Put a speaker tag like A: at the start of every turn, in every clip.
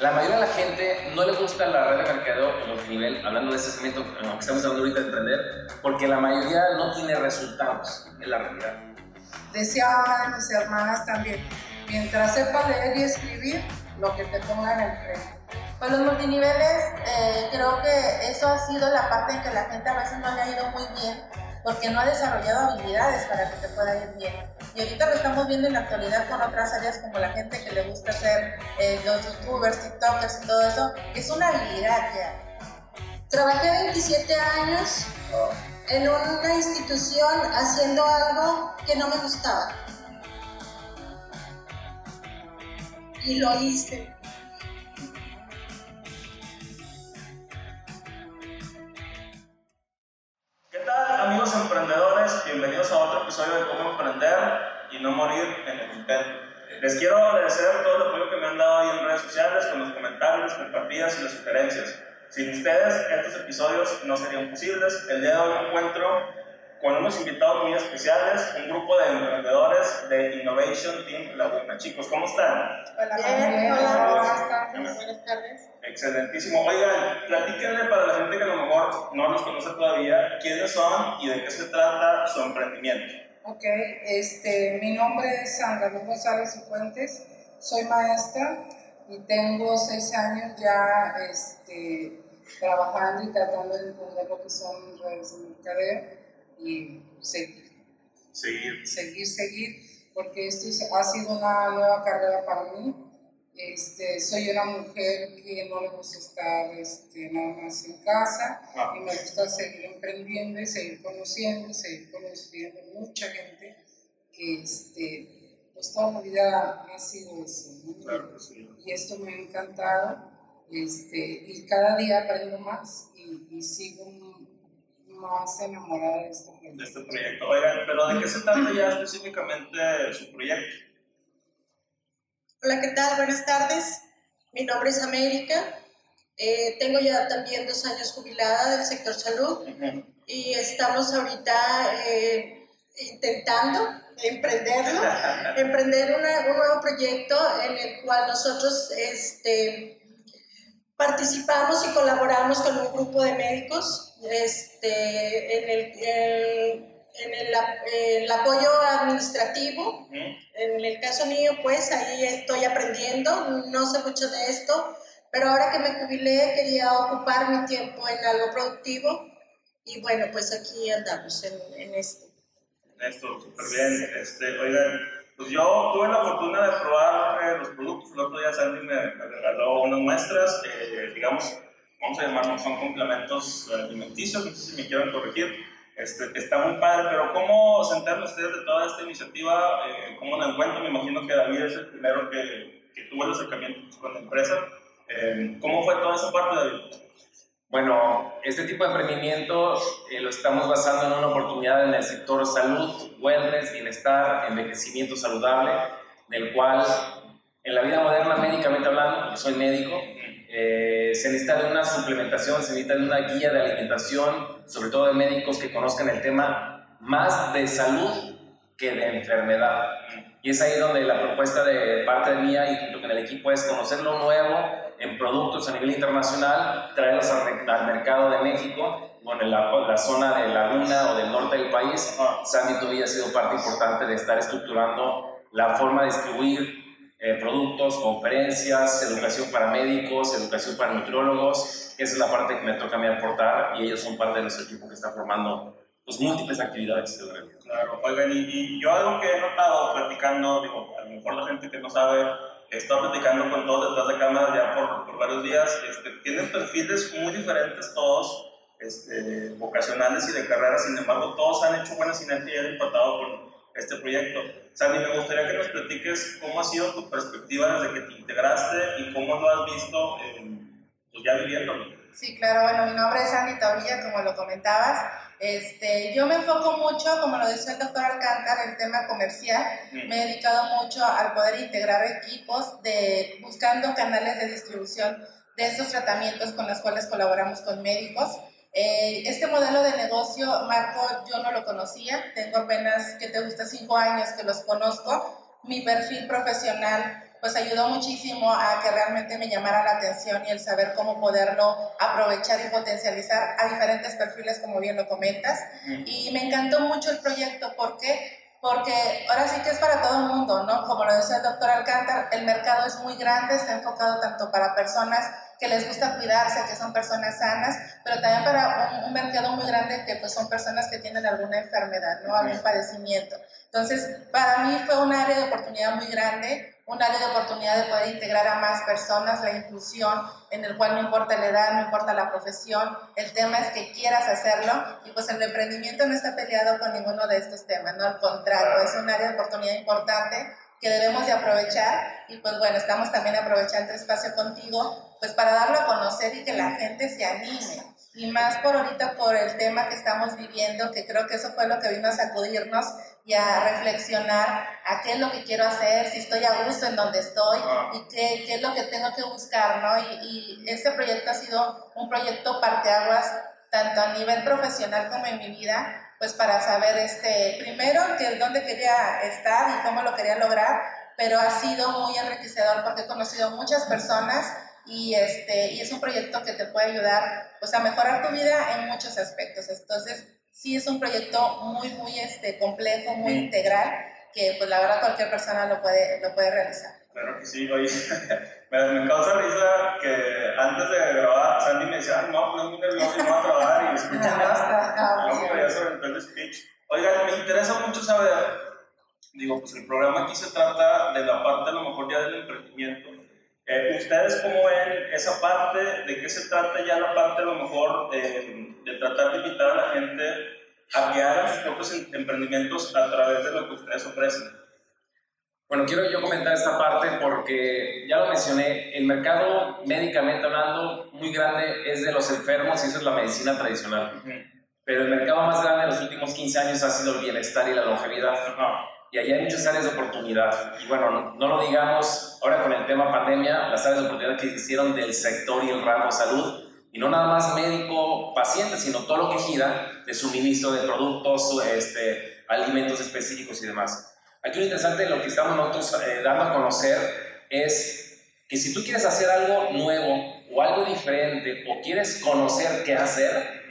A: La mayoría de la gente no le gusta la red de mercadeo en nivel, hablando de ese segmento, en lo que estamos hablando ahorita de emprender, porque la mayoría no tiene resultados en la realidad.
B: Decía una de mis hermanas también, mientras sepa leer y escribir, lo que te pongan enfrente.
C: Con los multiniveles, eh, creo que eso ha sido la parte en que la gente a veces no le ha ido muy bien porque no ha desarrollado habilidades para que te pueda ir bien. Y ahorita lo estamos viendo en la actualidad con otras áreas como la gente que le gusta hacer eh, los youtubers, tiktokers y todo eso, es una habilidad ya.
D: Trabajé 27 años en una institución haciendo algo que no me gustaba. Y lo hice.
E: Amigos emprendedores? Bienvenidos a otro episodio de Cómo Emprender y No Morir en el Intento. Les quiero agradecer todo el apoyo que me han dado ahí en redes sociales, con los comentarios, las compartidas y las sugerencias. Sin ustedes, estos episodios no serían posibles. El día de hoy me encuentro con unos invitados muy especiales, un grupo de emprendedores de Innovation Team Laguna. Chicos, ¿cómo están?
C: Hola, Bien, hola, buenas tardes.
E: Excelentísimo. Oigan, platíquenle para la gente que a lo mejor no nos conoce todavía, quiénes son y de qué se trata su emprendimiento.
B: Ok, este, mi nombre es Sandra Luz González y Fuentes, soy maestra y tengo seis años ya este, trabajando y tratando de entender lo que son redes de mercadeo y seguir.
E: Seguir.
B: Seguir, seguir, porque esto ha sido una nueva carrera para mí. Este, soy una mujer que no le gusta estar este, nada más en casa ah. y me gusta seguir emprendiendo y seguir conociendo, seguir conociendo mucha gente que este, pues toda mi vida ha sido eso. Y esto me ha encantado este, y cada día aprendo más y, y sigo más enamorada de este proyecto.
E: De este proyecto. Oigan, pero ¿de qué se trata ya específicamente su proyecto?
D: Hola, ¿qué tal? Buenas tardes. Mi nombre es América. Eh, tengo ya también dos años jubilada del sector salud y estamos ahorita eh, intentando emprenderlo, emprender una, un nuevo proyecto en el cual nosotros este, participamos y colaboramos con un grupo de médicos este, en, el, en el, apoyo administrativo. En el caso mío, pues ahí estoy aprendiendo, no sé mucho de esto, pero ahora que me jubilé quería ocupar mi tiempo en algo productivo y bueno, pues aquí andamos en, en esto.
E: En esto, súper bien. Este, oigan, pues yo tuve la fortuna de probar eh, los productos. El otro día Sandy me, regaló unas muestras, eh, digamos, vamos a llamarlos, son complementos alimenticios, no sé si me quieren corregir. Este, está muy padre, pero ¿cómo se ustedes de toda esta iniciativa? Eh, ¿Cómo la encuentro? Me imagino que David es el primero que, que tuvo el acercamiento con la empresa. Eh, ¿Cómo fue toda esa parte, David?
A: Bueno, este tipo de emprendimiento eh, lo estamos basando en una oportunidad en el sector salud, wellness, bienestar, envejecimiento saludable, del cual en la vida moderna, médicamente hablando, soy médico, eh, se necesita de una suplementación, se necesita de una guía de alimentación, sobre todo de médicos que conozcan el tema más de salud que de enfermedad. Y es ahí donde la propuesta de parte de mía y junto con el equipo es conocer lo nuevo en productos a nivel internacional, traerlos al, mercado de México, bueno, en la, la, zona de Laguna o del norte del país. Sandy todavía ha sido parte importante de estar estructurando la forma de distribuir eh, productos, conferencias, educación para médicos, educación para nutriólogos. Esa es la parte que me toca a mí aportar y ellos son parte de nuestro equipo que está formando pues, múltiples actividades.
E: Claro, oigan, y, yo algo que he notado platicando, digo, a lo mejor la gente que no sabe, he estado platicando con todos detrás de cámara ya por, por varios días, este, tienen perfiles muy diferentes todos, este, vocacionales y de carrera, sin embargo, todos han hecho buena sinergia y han impactado con este proyecto. Sandy, me gustaría que nos platiques cómo ha sido tu perspectiva desde que te integraste y cómo lo has visto pues ya viviéndolo.
C: Sí, claro, bueno, mi nombre es Sandy Taurilla, como lo comentabas. Este, yo me enfoco mucho, como lo decía el doctor Alcántara, en el tema comercial. Me he dedicado mucho al poder integrar equipos de, buscando canales de distribución de estos tratamientos con los cuales colaboramos con médicos. Eh, este modelo de negocio, Marco, yo no lo conocía, tengo apenas, que te gusta, cinco años que los conozco. Mi perfil profesional pues ayudó muchísimo a que realmente me llamara la atención y el saber cómo poderlo aprovechar y potencializar a diferentes perfiles, como bien lo comentas. Y me encantó mucho el proyecto porque porque ahora sí que es para todo el mundo, ¿no? Como lo decía el doctor Alcántar, el mercado es muy grande, está enfocado tanto para personas que les gusta cuidarse, que son personas sanas, pero también para un, mercado muy grande que pues son personas que tienen alguna enfermedad, ¿no? Algún padecimiento. Entonces, para mí fue un área de oportunidad muy grande un área de oportunidad de poder integrar a más personas, la inclusión, en el cual no importa la edad, no importa la profesión, el tema es que quieras hacerlo y pues el emprendimiento no está peleado con ninguno de estos temas, no al contrario, es un área de oportunidad importante que debemos de aprovechar y pues bueno, estamos también aprovechando el espacio contigo pues para darlo a conocer y que la gente se anime y más por ahorita por el tema que estamos viviendo, que creo que eso fue lo que vino a sacudirnos y a reflexionar a qué es lo que quiero hacer, si estoy a gusto en donde estoy ah. y qué, qué, es lo que tengo que buscar, ¿no? Y, y, este proyecto ha sido un proyecto parteaguas tanto a nivel profesional como en mi vida, pues para saber, este, primero, que dónde quería estar y cómo lo quería lograr, pero ha sido muy enriquecedor porque he conocido muchas personas y, este, y es un proyecto que te puede ayudar pues, a mejorar tu vida en muchos aspectos. Entonces, sí es un proyecto muy, muy este, complejo, muy integral, que pues la verdad cualquier persona lo puede, lo puede realizar.
E: Claro que sí, oye, me, me, causa risa que antes de grabar, Sandy me decía, no, pues muy nervioso, no voy a trabajar y escuchar. el speech. Oigan, me interesa mucho saber, digo, pues el programa aquí se trata de la parte a lo mejor ya del emprendimiento, eh, ¿Ustedes cómo ven esa parte? ¿De qué se trata ya la parte a lo mejor de, de tratar de invitar a la gente a que hagan sus propios em, emprendimientos a través de lo que ustedes ofrecen?
A: Bueno, quiero yo comentar esta parte porque ya lo mencioné, el mercado médicamente hablando muy grande es de los enfermos y eso es la medicina tradicional. Pero el mercado más grande en los últimos 15 años ha sido el bienestar y la longevidad y ahí hay muchas áreas de oportunidad. Y bueno, no, lo digamos ahora con el tema pandemia, las áreas de oportunidad que existieron del sector y el ramo salud, y no nada más médico-paciente, sino todo lo que gira de suministro de productos, este, alimentos específicos y demás. Aquí lo interesante, lo que estamos nosotros eh, dando a conocer es que si tú quieres hacer algo nuevo o algo diferente o quieres conocer qué hacer,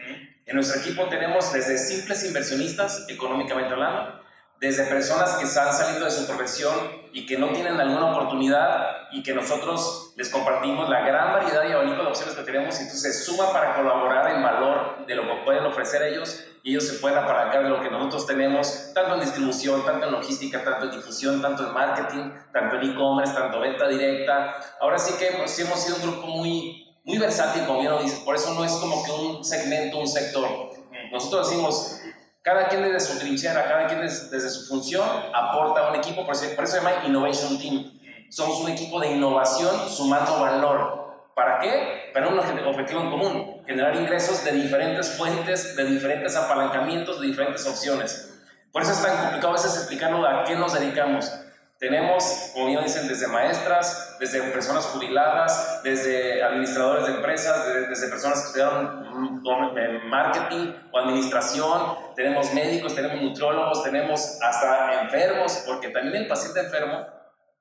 A: en nuestro equipo tenemos desde simples inversionistas, económicamente hablando, desde personas que están saliendo de su profesión y que no tienen alguna oportunidad y que nosotros les compartimos la gran variedad y abanico de opciones que tenemos y entonces suma para colaborar en valor de lo que pueden ofrecer ellos y ellos se pueden apalancar de lo que nosotros tenemos, tanto en distribución, tanto en logística, tanto en difusión, tanto en marketing, tanto en e-commerce, tanto venta directa. Ahora sí que pues, hemos sido un grupo muy, muy versátil, como bien lo dices, por eso no es como que un segmento, un sector. Nosotros decimos, cada quien desde su trinchera, cada quien desde, su función aporta un equipo, por eso, se llama Innovation Team. Somos un equipo de innovación sumando valor. ¿Para qué? Para un objetivo en común, generar ingresos de diferentes fuentes, de diferentes apalancamientos, de diferentes opciones. Por eso es tan complicado a veces explicarlo a qué nos dedicamos. Tenemos, como bien dicen, desde maestras, desde personas jubiladas, desde administradores de empresas, desde, personas que estudiaron mm, marketing o administración, tenemos médicos, tenemos nutriólogos, tenemos hasta enfermos, porque también el paciente enfermo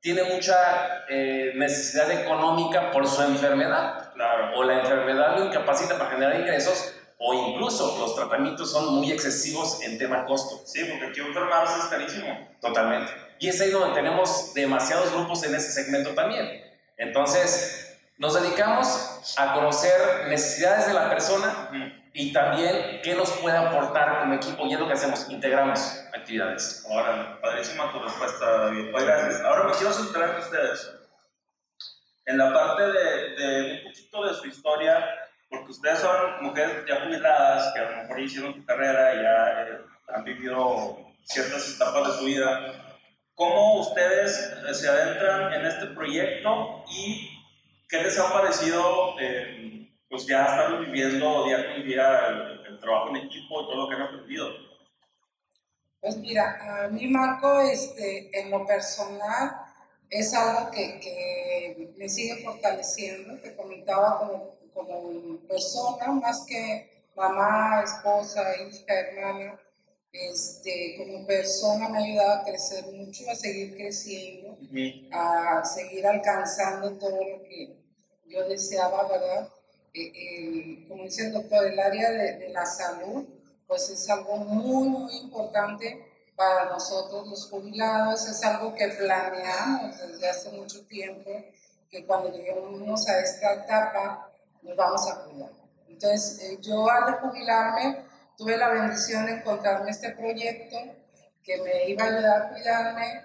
A: tiene mucha eh, necesidad económica por su enfermedad, o la enfermedad lo incapacita para generar ingresos, o incluso los tratamientos son muy excesivos en tema costo.
E: Sí, porque aquí enfermarse es carísimo.
A: Totalmente. Y es ahí donde tenemos demasiados grupos en ese segmento también. Entonces, nos dedicamos a conocer necesidades de la persona y también qué nos puede aportar como equipo y es lo que hacemos, integramos actividades.
E: Ahora, padrísima tu respuesta, David. Oigan, ahora me quiero centrar en ustedes. En la parte de, de, un poquito de su historia, porque ustedes son mujeres ya jubiladas, que a lo mejor hicieron su carrera y ya eh, han vivido ciertas etapas de su vida ¿Cómo ustedes se adentran en este proyecto y qué les ha parecido eh, pues ya estar viviendo día con día el, trabajo en equipo y todo lo que han aprendido?
B: Pues mira, a mí Marco, este, en lo personal, es algo que, que me sigue fortaleciendo, te comentaba como, como persona, más que mamá, esposa, hija, hermana este, como persona me ha ayudado a crecer mucho, a seguir creciendo. a seguir alcanzando todo lo que yo deseaba, ¿verdad? Eh, como dice el doctor, el área de, de, la salud, pues es algo muy, muy importante para nosotros los jubilados, es algo que planeamos desde hace mucho tiempo, que cuando lleguemos a esta etapa nos vamos a cuidar. Entonces, eh, yo al jubilarme tuve la bendición de encontrarme este proyecto que me iba a ayudar a cuidarme,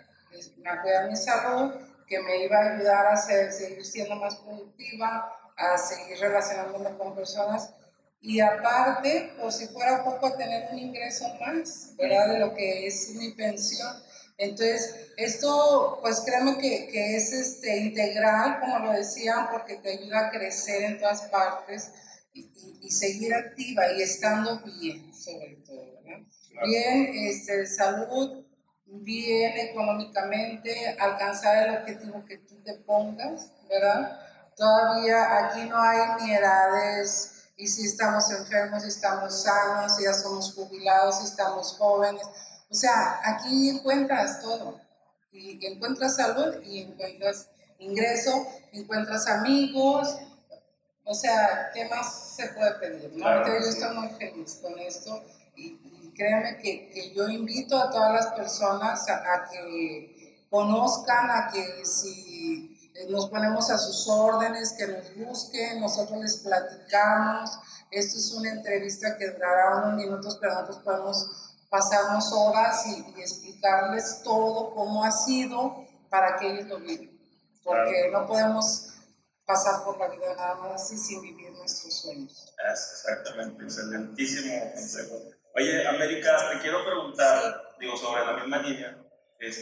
B: a cuidar mi salud, que me iba a ayudar a seguir siendo más productiva, a seguir relacionándome con personas y aparte, por si fuera poco, tener un ingreso más, ¿verdad? De lo que es mi pensión. Entonces, esto, pues créeme que, que es este, integral, como lo decían, porque te ayuda a crecer en todas partes y, y, seguir activa y estando bien, sobre todo, ¿verdad? Bien, este, salud, bien económicamente, alcanzar el objetivo que tú te pongas, ¿verdad? Todavía aquí no hay ni edades y si estamos enfermos, si estamos sanos, si ya somos jubilados, si estamos jóvenes. O sea, aquí encuentras todo. Y encuentras salud y encuentras ingreso, encuentras amigos. O sea, ¿qué más se puede pedir? ¿no? yo estoy muy feliz con esto y, créeme que, que, yo invito a todas las personas a que conozcan, a que si nos ponemos a sus órdenes, que nos busquen, nosotros les platicamos. Esto es una entrevista que durará unos minutos, pero nosotros podemos pasarnos horas y, explicarles todo cómo ha sido para que ellos lo vivan. Porque no podemos pasar por la vida nada más así sin vivir nuestros sueños.
E: Exactamente, excelentísimo consejo. Oye, América, te quiero preguntar, digo, sobre la misma línea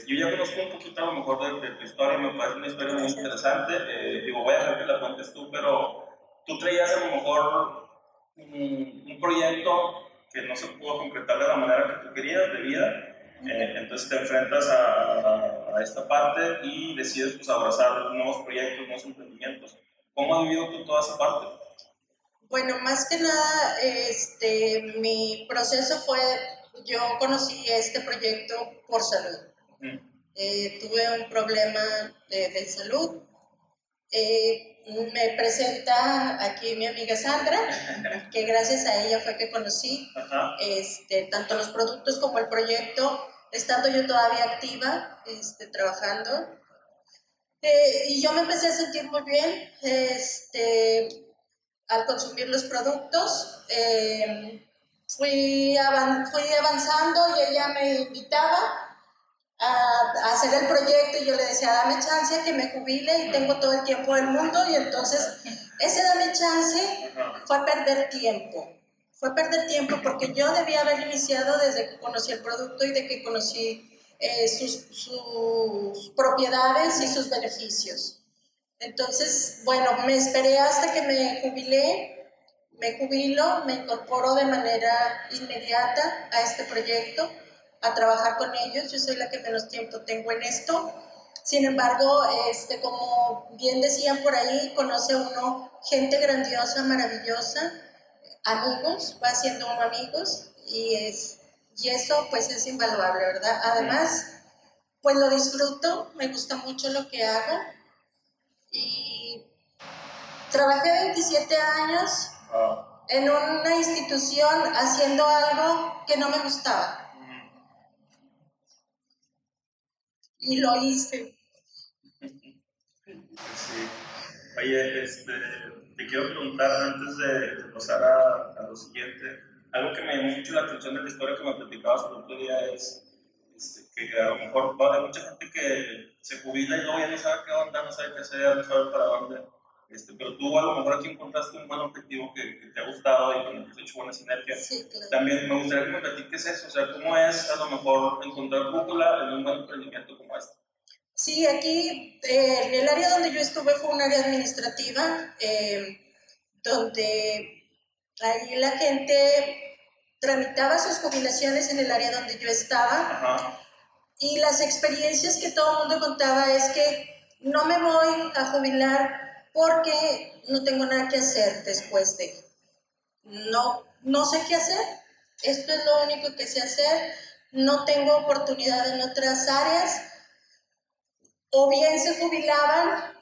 E: yo ya conozco un poquito a lo mejor de, tu historia, me parece una historia muy interesante. Eh, digo, voy a dejar que la cuentes tú, pero tú traías a lo mejor un, proyecto que no se pudo concretar de la manera que tú querías de vida. Eh, entonces te enfrentas a, a, esta parte y decides pues, abrazar nuevos proyectos, nuevos emprendimientos. ¿Cómo has vivido tú toda esa parte?
D: Bueno, más que nada, este, mi proceso fue, yo conocí este proyecto por salud. Eh, tuve un problema de, salud. Eh, me presenta aquí mi amiga Sandra, que gracias a ella fue que conocí este, tanto los productos como el proyecto, estando yo todavía activa, este, trabajando. Eh, y yo me empecé a sentir muy bien este, al consumir los productos. fui, fui avanzando y ella me invitaba a, hacer el proyecto y yo le decía, dame chance que me jubile y tengo todo el tiempo del mundo y entonces ese dame chance fue perder tiempo. Fue perder tiempo porque yo debía haber iniciado desde que conocí el producto y de que conocí eh, sus, sus propiedades y sus beneficios. Entonces, bueno, me esperé hasta que me jubilé, me jubilo, me incorporo de manera inmediata a este proyecto a trabajar con ellos. Yo soy la que menos tiempo tengo en esto. Sin embargo, este, como bien decían por ahí, conoce uno gente grandiosa, maravillosa, amigos, va haciendo uno amigos y, es, y eso pues es invaluable, ¿verdad? Además, pues lo disfruto, me gusta mucho lo que hago y trabajé 27 años en una institución haciendo algo que no me gustaba y lo hice.
E: Sí. Oye, este, te quiero preguntar antes de pasar a, lo siguiente, algo que me llamó mucho la atención de la historia que me platicabas el otro día es este, que a lo mejor hay mucha gente que se jubila y luego ya no sabe qué onda, no sabe qué hacer, no sabe para dónde. Este, pero tú a lo mejor aquí encontraste un buen objetivo que, que te ha gustado y con el que has hecho buena sinergia.
D: Sí, claro.
E: También me gustaría que me platiques eso, o sea, ¿cómo es a lo mejor encontrar brújula en un buen emprendimiento como este?
D: Sí, aquí eh, en el área donde yo estuve fue un área administrativa, eh, donde ahí la gente tramitaba sus jubilaciones en el área donde yo estaba. Ajá. Y las experiencias que todo el mundo contaba es que no me voy a jubilar porque no tengo nada que hacer después de. No, no sé qué hacer. Esto es lo único que sé hacer. No tengo oportunidad en otras áreas. o bien se jubilaban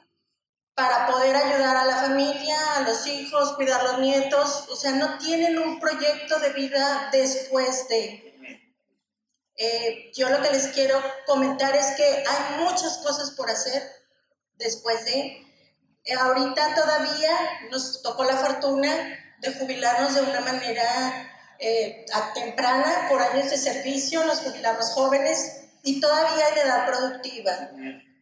D: para poder ayudar a la familia, a los hijos, cuidar a los nietos, o sea, no tienen un proyecto de vida después de... Eh, yo lo que les quiero comentar es que hay muchas cosas por hacer después de... Ahorita todavía nos tocó la fortuna de jubilarnos de una manera eh, temprana por años de servicio, nos jubilamos jóvenes y todavía hay edad productiva.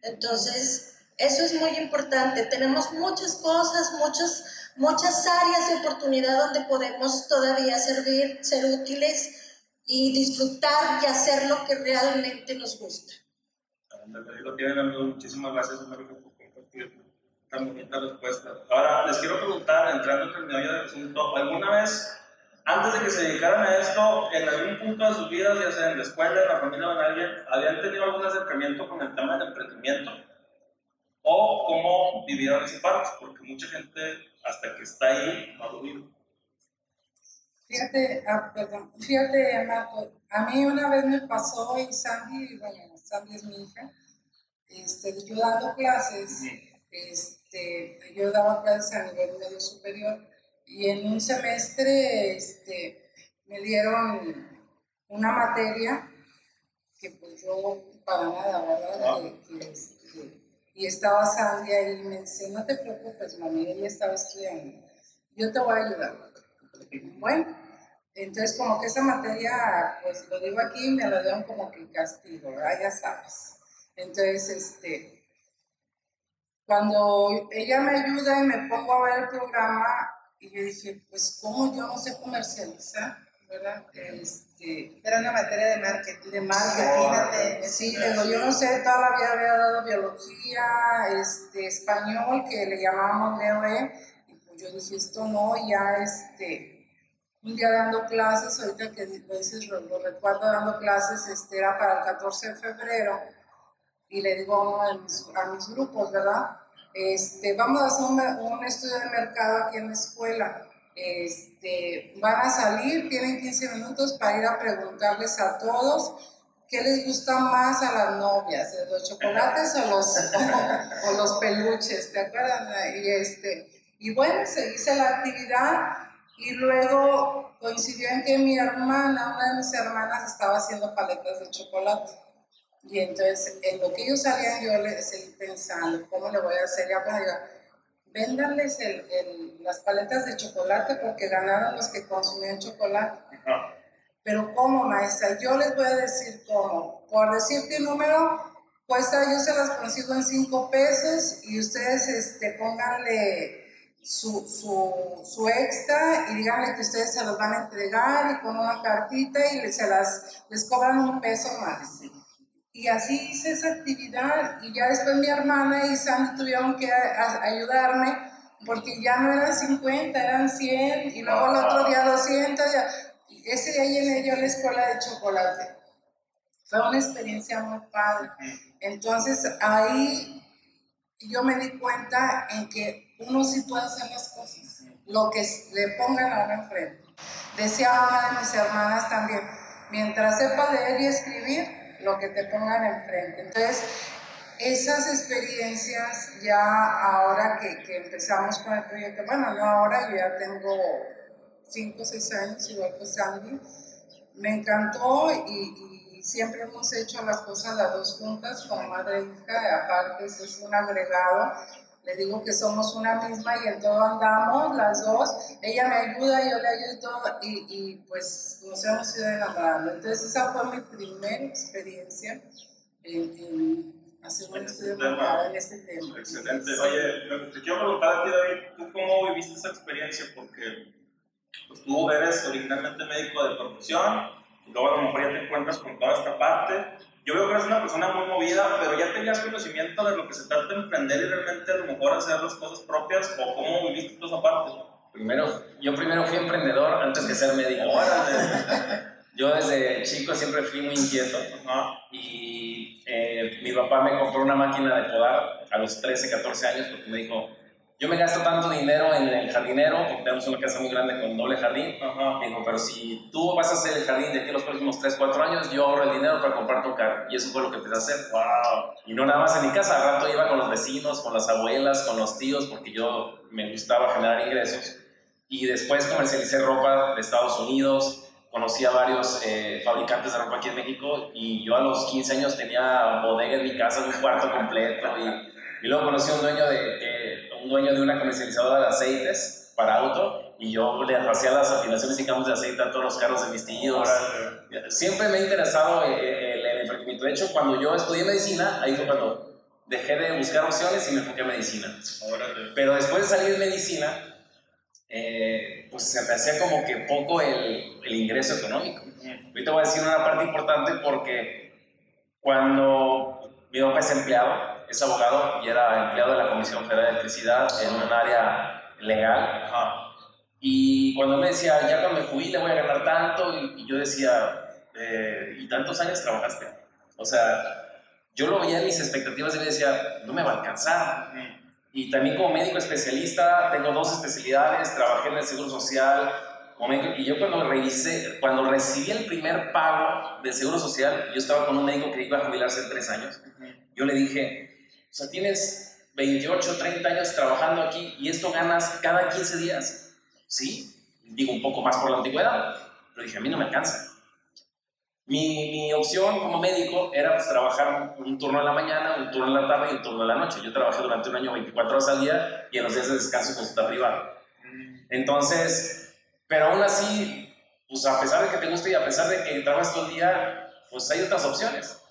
D: Entonces, eso es muy importante. Tenemos muchas cosas, muchas, muchas áreas de oportunidad donde podemos todavía servir, ser útiles y disfrutar y hacer lo que realmente nos gusta.
E: Lo tienen muchísimas gracias por tan bonita respuesta. Ahora les quiero preguntar, entrando en el medio del asunto, ¿alguna vez, antes de que se dedicaran a esto, en algún punto de sus vidas, ya sea en la escuela, en la familia o en alguien, habían tenido algún acercamiento con el tema del emprendimiento? ¿O cómo vivieron ese parte? Porque mucha gente, hasta que está ahí, no lo vive.
B: Fíjate, ah, perdón, fíjate, Marco, a mí una vez me pasó y Sandy, bueno, Sandy es mi hija, este, yo dando clases, este, yo daba clases a nivel medio superior y en un semestre este, me dieron una materia que pues yo para nada, ¿verdad? Este, y estaba Sandy ahí y me dice, no te preocupes, mami, ella estaba estudiando, yo te voy a ayudar. Bueno, entonces como que esa materia, pues lo digo aquí, me la dieron como que castigo, ¿verdad? Ya sabes. Entonces, este, cuando ella me ayuda y me pongo a ver el programa, y yo dije, pues, ¿cómo yo no sé comercializar? ¿Verdad? Este,
C: Era una materia de marketing.
B: De marketing. sí, digo, yo no sé, toda la vida había dado biología, este, español, que le llamábamos NEOE, y pues yo dije, esto no, ya, este, un día dando clases, ahorita que lo dices, lo, recuerdo dando clases, este, era para el 14 de febrero, y le digo a uno de mis, a mis grupos, ¿verdad? Este, vamos a hacer un, estudio de mercado aquí en la escuela. Este, van a salir, tienen 15 minutos para ir a preguntarles a todos qué les gusta más a las novias, los chocolates o los, los peluches, ¿te acuerdas? Y, este, y bueno, se hizo la actividad y luego coincidió en que mi hermana, una de mis hermanas, estaba haciendo paletas de chocolate. Y entonces, en lo que ellos salían, yo les seguí pensando, ¿cómo le voy a hacer? Ya pues, véndanles el, el, las paletas de chocolate porque ganaron los que consumían chocolate. Pero ¿cómo, maestra? Yo les voy a decir cómo. Por decir qué número, cuesta, yo se las consigo en 5 pesos y ustedes este, pónganle su, su, su, extra y díganle que ustedes se los van a entregar y con una cartita y se las, les cobran un peso más. Y así hice esa actividad y ya después mi hermana y Sandy tuvieron que ayudarme porque ya no eran 50, eran 100 y luego el otro día 200. Ya. Ese día llené yo la escuela de chocolate. Fue una experiencia muy padre. Entonces ahí yo me di cuenta en que uno sí puede hacer las cosas, lo que le pongan a uno enfrente. Decía una de mis hermanas también, mientras sepa leer y escribir, lo que te pongan enfrente. Entonces, esas experiencias ya ahora que, empezamos con el proyecto, bueno, no ahora, yo ya tengo 5 o 6 años igual que Sandy, me encantó y, siempre hemos hecho las cosas las dos juntas, como madre e hija, aparte es un agregado le digo que somos una misma y en todo andamos, las dos. Ella me ayuda, yo le ayudo y, y pues nos hemos ido enamorando. Entonces esa fue mi primera experiencia en, hacer un estudio de en este tema.
E: Excelente. Oye, te quiero preguntar a ti, David, ¿tú cómo viviste esa experiencia? Porque pues, tú eres originalmente médico de profesión, y luego a lo mejor ya te encuentras con toda esta parte yo veo que eres una persona muy movida, pero ya tenías conocimiento de lo que se trata de emprender y realmente a lo mejor hacer las cosas propias o cómo viviste tú esa parte.
A: Primero, yo primero fui emprendedor antes que ser médico. yo desde chico siempre fui muy inquieto y eh, mi papá me compró una máquina de podar a los 13, 14 años porque me dijo, yo me gasto tanto dinero en el jardinero, porque tenemos una casa muy grande con doble jardín. Me dijo, pero si tú vas a hacer el jardín de aquí los próximos 3, 4 años, yo ahorro el dinero para comprarte un carro. Y eso fue lo que empecé a hacer.
E: Wow.
A: Y no nada más en mi casa, al rato iba con los vecinos, con las abuelas, con los tíos, porque yo me gustaba generar ingresos. Y después comercialicé ropa de Estados Unidos, conocí a varios eh, fabricantes de ropa aquí en México y yo a los 15 años tenía bodega en mi casa, un cuarto completo y, y luego conocí a un dueño de, un dueño de una comercializadora de aceites para auto y yo le hacía las afinaciones y cambios de aceite a todos los carros de mis tíos. Siempre me ha interesado el, el, emprendimiento. De hecho, cuando yo estudié medicina, ahí fue cuando dejé de buscar opciones y me enfoqué en medicina. Pero después de salir de medicina, eh, pues se me hacía como que poco el, el ingreso económico. Ahorita voy a decir una parte importante porque cuando mi papá es empleado, es abogado y era empleado de la Comisión Federal de Electricidad en un área legal. Y cuando me decía, ya cuando me jubile voy a ganar tanto, y, yo decía, eh, ¿y tantos años trabajaste? O sea, yo lo veía en mis expectativas y me decía, no me va a alcanzar. Y también como médico especialista, tengo dos especialidades, trabajé en el Seguro Social, y yo cuando revisé, cuando recibí el primer pago del Seguro Social, yo estaba con un médico que iba a jubilarse en tres años, yo le dije, o sea, tienes 28, 30 años trabajando aquí y esto ganas cada 15 días, ¿sí? Digo un poco más por la antigüedad, pero dije, a mí no me alcanza. Mi, mi, opción como médico era pues, trabajar un turno en la mañana, un turno en la tarde y un turno en la noche. Yo trabajé durante un año 24 horas al día y en los días de descanso consulta privada. Entonces, pero aún así, pues a pesar de que te guste y a pesar de que trabajas todo el día, pues hay otras opciones.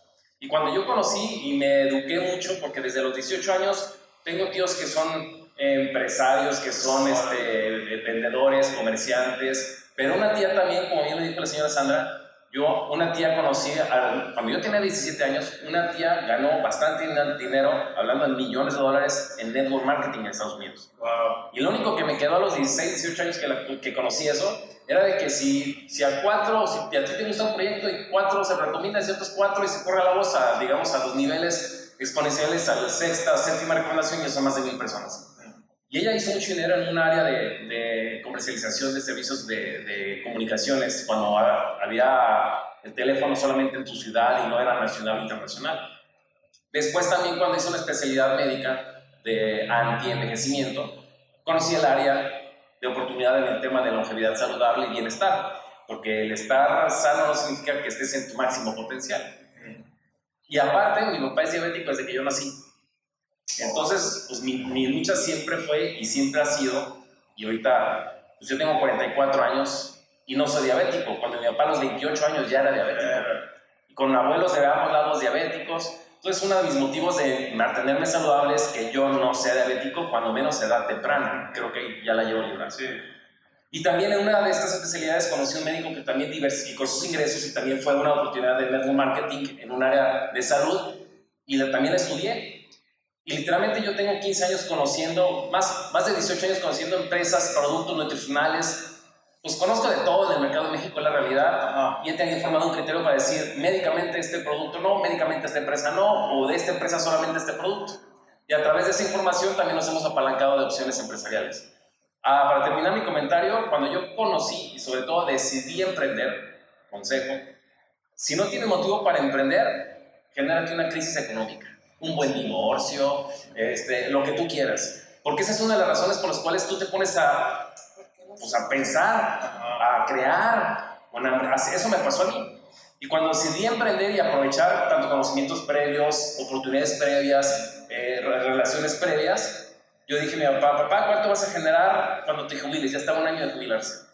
A: Y cuando yo conocí y me eduqué mucho, porque desde los 18 años tengo tíos que son empresarios, que son este, vendedores, comerciantes, pero una tía también, como bien me dijo la señora Sandra, yo, una tía conocí, cuando yo tenía 17 años, una tía ganó bastante dinero, hablando en millones de dólares, en network marketing en Estados Unidos. Y lo único que me quedó a los 16, 18 años que, que conocí eso, era de que si, si a cuatro, si a ti te gusta un proyecto y cuatro se recomienda y otros cuatro y se corre la voz a, digamos, a los niveles exponenciales, a la sexta, séptima recomendación, y son más de mil personas. Y ella hizo mucho dinero en un área de, de comercialización de servicios de, de, comunicaciones, cuando había el teléfono solamente en tu ciudad y no era nacional o internacional. Después también cuando hizo una especialidad médica de anti-envejecimiento, conocí el área de oportunidad en el tema de longevidad saludable y bienestar, porque el estar sano no significa que estés en tu máximo potencial. Y aparte, mi papá es diabético desde que yo nací. Entonces, pues mi, mi, lucha siempre fue y siempre ha sido, y ahorita, pues yo tengo 44 años y no soy diabético. Cuando mi papá a los 28 años ya era diabético. Y con abuelos de ambos lados diabéticos. Entonces, uno de mis motivos de mantenerme saludable es que yo no sea diabético, cuando menos edad temprana. Creo que ya la llevo librada. Sí. Y también en una de estas especialidades conocí a un médico que también diversificó sus ingresos y también fue una oportunidad de network marketing en un área de salud y también estudié. Y literalmente yo tengo 15 años conociendo, más, más de 18 años conociendo empresas, productos nutricionales, pues conozco de todo en el mercado de México, la realidad, y he tenido formado un criterio para decir médicamente este producto no, médicamente esta empresa no, o de esta empresa solamente este producto. Y a través de esa información también nos hemos apalancado de opciones empresariales. Ah, para terminar mi comentario, cuando yo conocí y sobre todo decidí emprender, consejo, si no tienes motivo para emprender, genérate una crisis económica un buen divorcio, este, lo que tú quieras. Porque esa es una de las razones por las cuales tú te pones a, pues, a pensar, a crear. Bueno, eso me pasó a mí. Y cuando decidí emprender y aprovechar tanto conocimientos previos, oportunidades previas, eh, relaciones previas, yo dije a mi papá, papá, ¿cuánto vas a generar cuando te jubiles? Ya estaba un año de jubilarse.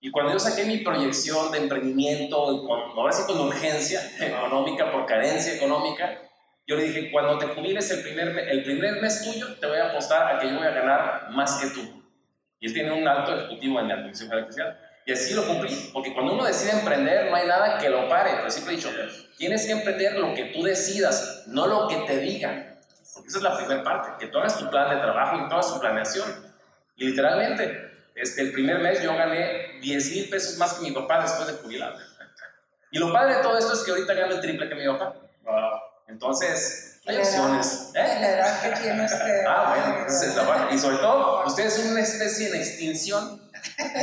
A: Y cuando yo saqué mi proyección de emprendimiento, con, ahora sí con urgencia económica, por carencia económica, yo le dije, cuando te jubiles el primer, el primer mes tuyo, te voy a apostar a que yo voy a ganar más que tú. Y él tiene un alto ejecutivo en la Comisión Artificial. Y así lo cumplí, porque cuando uno decide emprender, no hay nada que lo pare. Pero siempre he dicho, tienes que emprender lo que tú decidas, no lo que te digan. Porque esa es la primera parte, que tú hagas tu plan de trabajo y toda su planeación. Y literalmente, este, el primer mes yo gané 10 mil pesos más que mi papá después de jubilarme. Y lo padre de todo esto es que ahorita gano el triple que mi papá. Entonces, Hay opciones.
B: ¿eh? La edad que tiene usted.
A: Ah, bueno, esa es la parte. Y sobre todo, ustedes son una especie en extinción.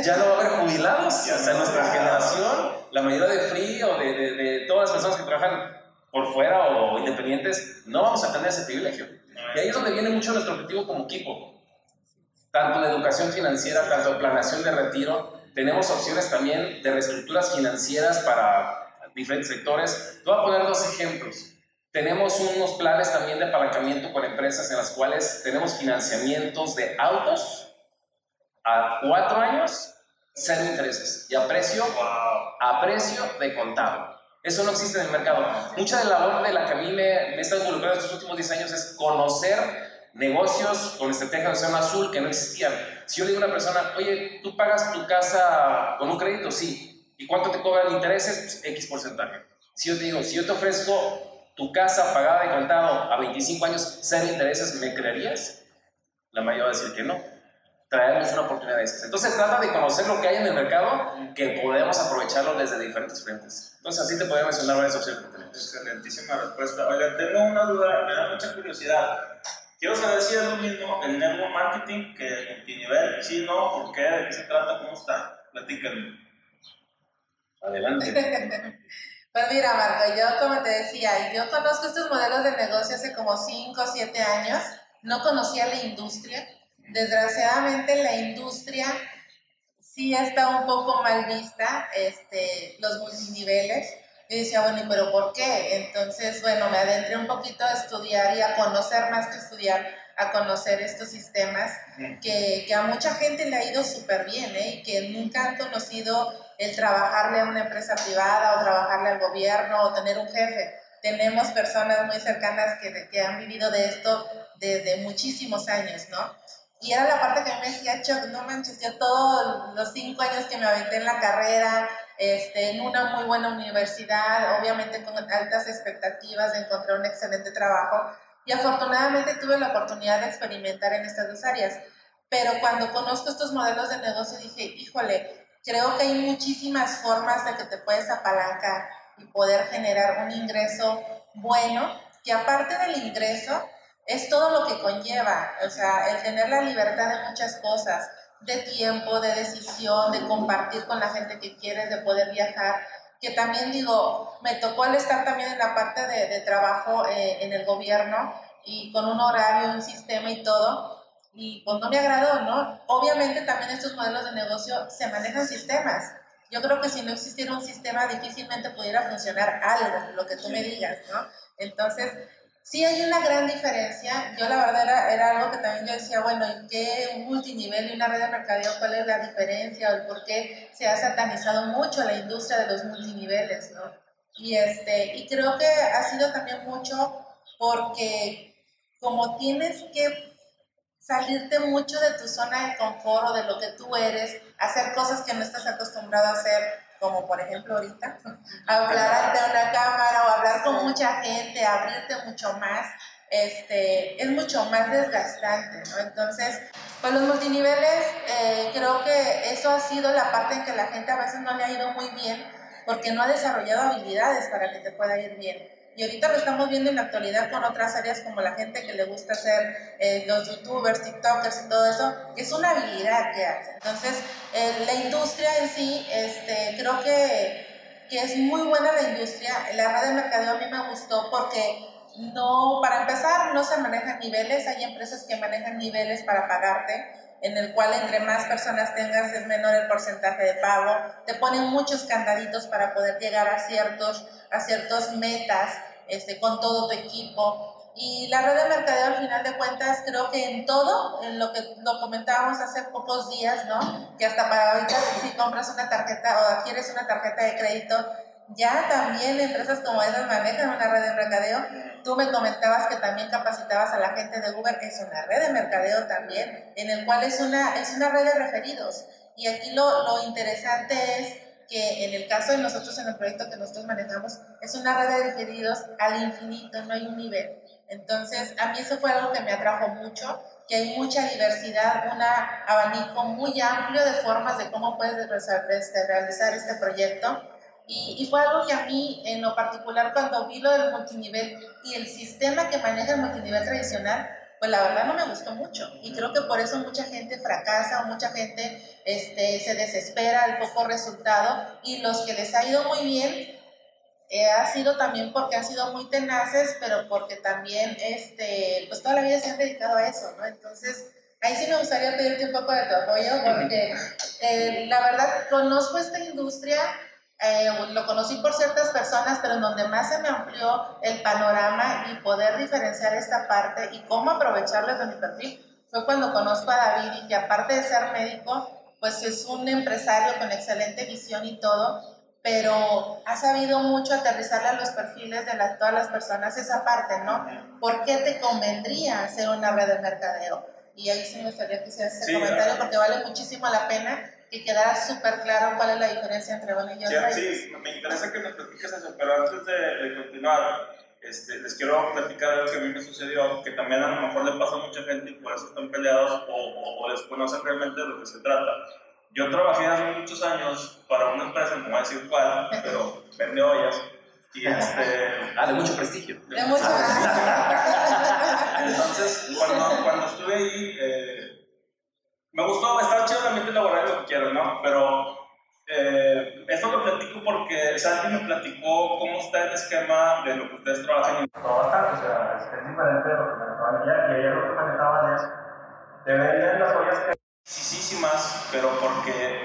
A: Ya no va a haber jubilados. o sea, nuestra generación, la mayoría de FRI o de, de, de todas las personas que trabajan por fuera o independientes, no vamos a tener ese privilegio. Y ahí es donde viene mucho nuestro objetivo como equipo. Tanto de educación financiera, tanto de planeación de retiro. Tenemos opciones también de reestructuras financieras para diferentes sectores. Te voy a poner dos ejemplos. Tenemos unos planes también de apalancamiento con empresas en las cuales tenemos financiamientos de autos a cuatro años, cero intereses y a precio, a precio de contado. Eso no existe en el mercado. Mucha de la labor de la que a mí me, me he estado involucrado estos últimos 10 años es conocer negocios con estrategia de océano azul que no existían. Si yo le digo a una persona, oye, ¿tú pagas tu casa con un crédito? Sí. ¿Y cuánto te cobran intereses? Pues X porcentaje. Si yo te digo, si yo te ofrezco tu casa pagada de contado a 25 años, cero intereses, ¿me creerías? La mayoría va a decir que no. Traemos una oportunidad de esas. Entonces trata de conocer lo que hay en el mercado que podemos aprovecharlo desde diferentes frentes. Entonces así te podría mencionar varias opciones que tenemos.
E: Excelentísima respuesta. Oiga, tengo una duda, me da mucha curiosidad. Quiero saber si es lo mismo el network marketing que el multinivel. Si no, ¿por qué? ¿De qué se trata? ¿Cómo está? Platíquenme.
A: Adelante.
C: Pues mira, Marco, yo como te decía, yo conozco estos modelos de negocio hace como 5 o 7 años, no conocía la industria. Desgraciadamente la industria sí está un poco mal vista, este, los multiniveles. Y decía, bueno, ¿y pero por qué? Entonces, bueno, me adentré un poquito a estudiar y a conocer más que estudiar, a conocer estos sistemas que, que a mucha gente le ha ido súper bien, ¿eh? Y que nunca han conocido el trabajarle a una empresa privada o trabajarle al gobierno o tener un jefe. Tenemos personas muy cercanas que, que han vivido de esto desde muchísimos años, ¿no? Y era la parte que me decía, Chuck, no manches, yo todos los cinco años que me aventé en la carrera, este, en una muy buena universidad, obviamente con altas expectativas de encontrar un excelente trabajo. Y afortunadamente tuve la oportunidad de experimentar en estas dos áreas. Pero cuando conozco estos modelos de negocio dije, híjole, creo que hay muchísimas formas de que te puedes apalancar y poder generar un ingreso bueno, que aparte del ingreso, es todo lo que conlleva, o sea, el tener la libertad de muchas cosas, de tiempo, de decisión, de compartir con la gente que quieres, de poder viajar, que también digo, me tocó al estar también en la parte de, trabajo eh, en el gobierno y con un horario, un sistema y todo, y pues no me agradó, ¿no? Obviamente también estos modelos de negocio se manejan sistemas. Yo creo que si no existiera un sistema difícilmente pudiera funcionar algo, lo que tú me digas, ¿no? Entonces, Sí hay una gran diferencia. Yo la verdad era, era, algo que también yo decía, bueno, ¿en qué un multinivel y una red de mercadeo cuál es la diferencia o el por qué se ha satanizado mucho la industria de los multiniveles, ¿no? Y, este, y creo que ha sido también mucho porque como tienes que salirte mucho de tu zona de confort o de lo que tú eres, hacer cosas que no estás acostumbrado a hacer, como por ejemplo ahorita, hablar ante una cámara o hablar con mucha gente, abrirte mucho más, este, es mucho más desgastante, ¿no? Entonces, pues los multiniveles, eh, creo que eso ha sido la parte en que la gente a veces no le ha ido muy bien porque no ha desarrollado habilidades para que te pueda ir bien. Y ahorita lo estamos viendo en la actualidad con otras áreas como la gente que le gusta hacer eh, los youtubers, tiktokers y todo eso, es una habilidad que hace. Entonces, eh, la industria en sí, este, creo que, que es muy buena la industria. La red de mercadeo a mí me gustó porque no, para empezar, no se manejan niveles. Hay empresas que manejan niveles para pagarte en el cual entre más personas tengas es menor el porcentaje de pago. Te ponen muchos candaditos para poder llegar a ciertos, a ciertos metas este, con todo tu equipo. Y la red de mercadeo al final de cuentas creo que en todo, en lo que lo comentábamos hace pocos días, ¿no? Que hasta para ahorita si compras una tarjeta o adquieres una tarjeta de crédito, ya también empresas como esas manejan una red de mercadeo. Tú me comentabas que también capacitabas a la gente de Uber, es una red de mercadeo también, en el cual es una, es una red de referidos. Y aquí lo, lo interesante es que en el caso de nosotros, en el proyecto que nosotros manejamos, es una red de referidos al infinito, no hay un nivel. Entonces, a mí eso fue algo que me atrajo mucho, que hay mucha diversidad, un abanico muy amplio de formas de cómo puedes este, realizar este proyecto. Y, y, fue algo que a mí, en lo particular, cuando vi lo del multinivel y el sistema que maneja el multinivel tradicional, pues la verdad no me gustó mucho. Y creo que por eso mucha gente fracasa o mucha gente este, se desespera al poco resultado. Y los que les ha ido muy bien, eh, ha sido también porque han sido muy tenaces, pero porque también este, pues toda la vida se han dedicado a eso, ¿no? Entonces, ahí sí me gustaría pedirte un poco de tu apoyo, porque eh, la verdad conozco esta industria eh, lo conocí por ciertas personas, pero en donde más se me amplió el panorama y poder diferenciar esta parte y cómo aprovecharlo desde mi perfil fue cuando conozco a David y que aparte de ser médico, pues es un empresario con excelente visión y todo, pero ha sabido mucho aterrizarle a los perfiles de todas las personas esa parte, ¿no? ¿Por qué te convendría hacer una red de mercadeo? Y ahí sí me gustaría que hicieras ese comentario porque vale muchísimo la pena que quedara súper claro cuál es la diferencia entre uno y otro.
E: Sí, me interesa que nos platiques eso, pero antes de, continuar, este, les quiero platicar algo que a mí me sucedió, que también a lo mejor le pasa a mucha gente y por eso están peleados o, o, desconocen realmente de lo que se trata. Yo trabajé hace muchos años para una empresa, no voy a decir cuál, pero vende ollas. Y este,
A: ah, de mucho prestigio.
C: De mucho prestigio.
E: Entonces, cuando, cuando estuve ahí, eh, me gustó, está chido el ambiente laboral, lo que quiero, ¿no? Pero eh, esto lo platico porque Santi me platicó cómo está el esquema de lo que ustedes trabajan. Todo bastante, o sea, es, diferente de lo que manejaban ayer. Y ayer lo que manejaban es, te venden las ollas chiquísimas, pero porque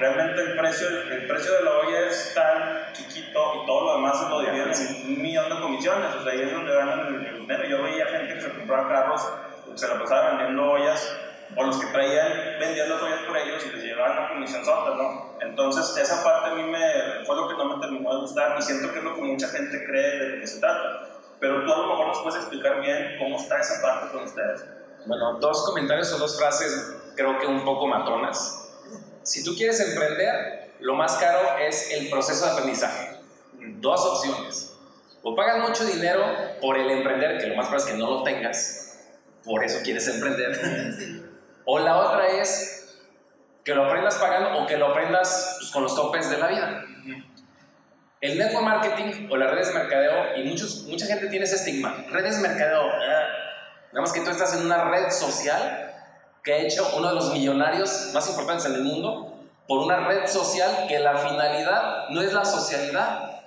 E: realmente el precio, el precio de la olla es tan chiquito y todo lo demás se lo dividen en un millón de comisiones. O sea, ahí es donde ganan el, dinero. Yo veía gente que se compraba carros, se la pasaba vendiendo ollas o los que traían, vendían las ollas por ellos y les llevaban la comisión sota, ¿no? Entonces, esa parte a mí me, fue lo que no me terminó de gustar y siento que es lo que mucha gente cree de lo que se trata. Pero tú a lo mejor nos puedes explicar bien cómo está esa parte con ustedes.
A: Bueno, dos comentarios o dos frases creo que un poco matonas. Si tú quieres emprender, lo más caro es el proceso de aprendizaje. Dos opciones. O pagas mucho dinero por el emprender, que lo más probable es que no lo tengas, por eso quieres emprender. O la otra es que lo aprendas pagando o que lo aprendas pues, con los topes de la vida. El network marketing o las redes de mercadeo, y muchos, mucha gente tiene ese estigma, redes de mercadeo, ah, nada más que tú estás en una red social que ha hecho uno de los millonarios más importantes en el mundo por una red social que la finalidad no es la socialidad,